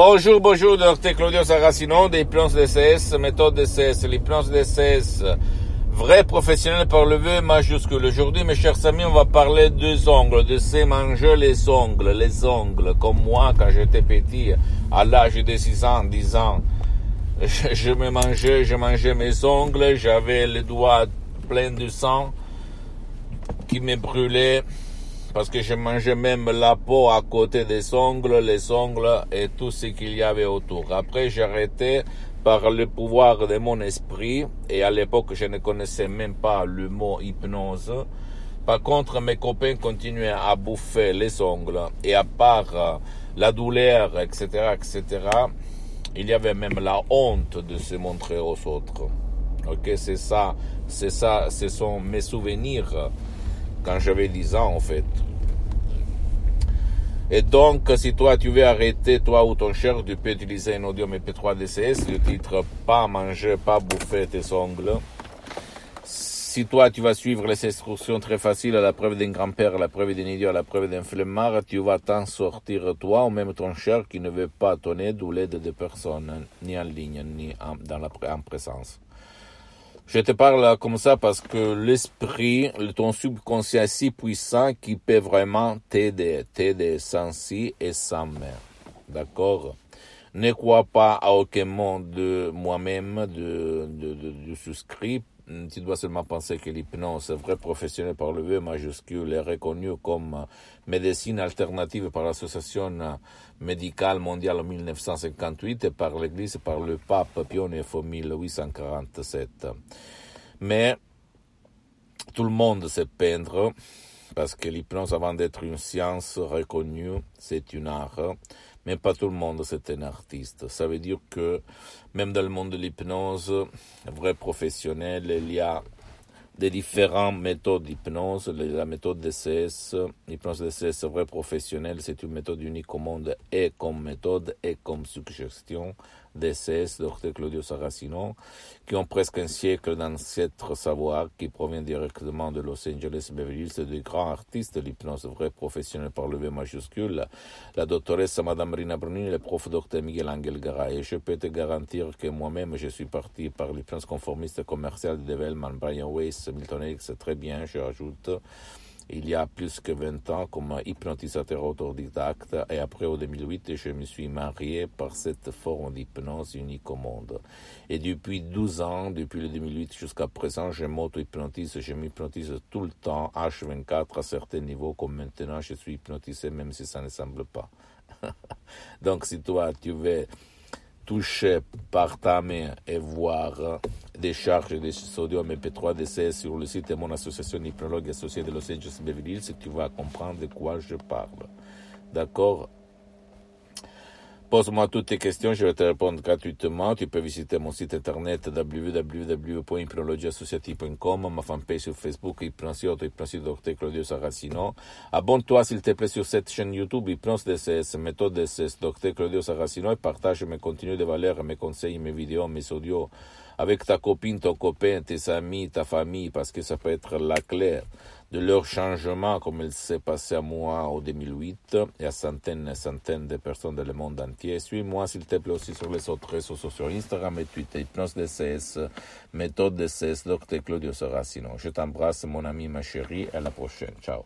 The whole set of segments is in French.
Bonjour, bonjour, docteur Claudio Saracino des plans DCS, méthode DCS, les plans DCS, vrai professionnel par le V majuscule. Aujourd'hui, mes chers amis, on va parler des ongles, de ces manger les ongles, les ongles, comme moi quand j'étais petit, à l'âge de 6 ans, 10 ans. Je, me mangeais, je mangeais mes ongles, j'avais les doigts pleins de sang qui me brûlait parce que je mangeais même la peau à côté des ongles, les ongles et tout ce qu'il y avait autour. Après, arrêté par le pouvoir de mon esprit et à l'époque, je ne connaissais même pas le mot hypnose. Par contre, mes copains continuaient à bouffer les ongles et à part la douleur, etc., etc., il y avait même la honte de se montrer aux autres. Ok, c'est ça, c'est ça, ce sont mes souvenirs quand j'avais 10 ans en fait. Et donc, si toi tu veux arrêter, toi ou ton cher, tu peux utiliser un audio MP3 DCS, le titre Pas manger, pas bouffer tes ongles. Si toi tu vas suivre les instructions très faciles à la preuve d'un grand-père, à la preuve d'un idiot, à la preuve d'un flemmard, tu vas t'en sortir toi ou même ton cher qui ne veut pas ton aide ou l'aide de personne, ni en ligne, ni en, présence. Je te parle comme ça parce que l'esprit, ton subconscient si puissant qu'il peut vraiment t'aider, t'aider sans si et sans mais. D'accord? Ne crois pas à aucun mot de moi-même, de, de, de. Tu dois seulement penser que l'hypnose, vrai professionnel par le V majuscule, est reconnue comme médecine alternative par l'association médicale mondiale en 1958 et par l'Église, par le pape IX en 1847. Mais tout le monde sait peindre parce que l'hypnose, avant d'être une science reconnue, c'est une art. Mais pas tout le monde, c'est un artiste. Ça veut dire que même dans le monde de l'hypnose, vrai professionnel, il y a des différentes méthodes d'hypnose. La méthode DCS, l'hypnose DCS vrai professionnel, c'est une méthode unique au monde et comme méthode et comme suggestion. DCS, Dr Claudio Saracino, qui ont presque un siècle d'ancêtre savoir, qui provient directement de Los Angeles, Beverly Hills, de grands artistes de l'hypnose vrai professionnel par le V majuscule, la doctoresse Madame Rina Bruni, le prof Dr Miguel Angel Garay. Je peux te garantir que moi-même, je suis parti par l'hypnose conformiste commerciale de Development, Brian Weiss, Milton X, très bien, je rajoute il y a plus que 20 ans comme hypnotisateur autodidacte et après au 2008 je me suis marié par cette forme d'hypnose unique au monde. Et depuis 12 ans, depuis le 2008 jusqu'à présent, je m'auto-hypnotise, je m'hypnotise tout le temps, H24 à certains niveaux comme maintenant je suis hypnotisé même si ça ne semble pas. Donc si toi tu veux toucher par ta main et voir des charges de sodium MP3 DC sur le site de mon association hypnologue associée de Los Angeles Beverly Hills, tu vas comprendre de quoi je parle. D'accord? Pose-moi toutes tes questions, je vais te répondre gratuitement. Tu peux visiter mon site internet www.hypnologieassociative.com, ma fanpage sur Facebook, Hypnosioto, Hypnosio Dr. Claudio Saracino. Abonne-toi s'il te plaît sur cette chaîne YouTube, Hypnose DCS, méthode DCS, Dr. Claudio Saracino, et partage mes contenus de valeur, mes conseils, mes vidéos, mes audios avec ta copine, ton copain, tes amis, ta famille, parce que ça peut être la clé de leur changement, comme il s'est passé à moi en 2008 et à centaines et centaines de personnes dans le monde entier. Suis-moi, s'il te plaît, aussi sur les autres réseaux sociaux, Instagram et Twitter, Hypnose DCS, méthode DCS, Dr. Claudio Saracino. Je t'embrasse, mon ami, ma chérie, à la prochaine. Ciao.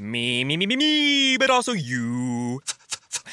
Me, me, me, me, me, but also you.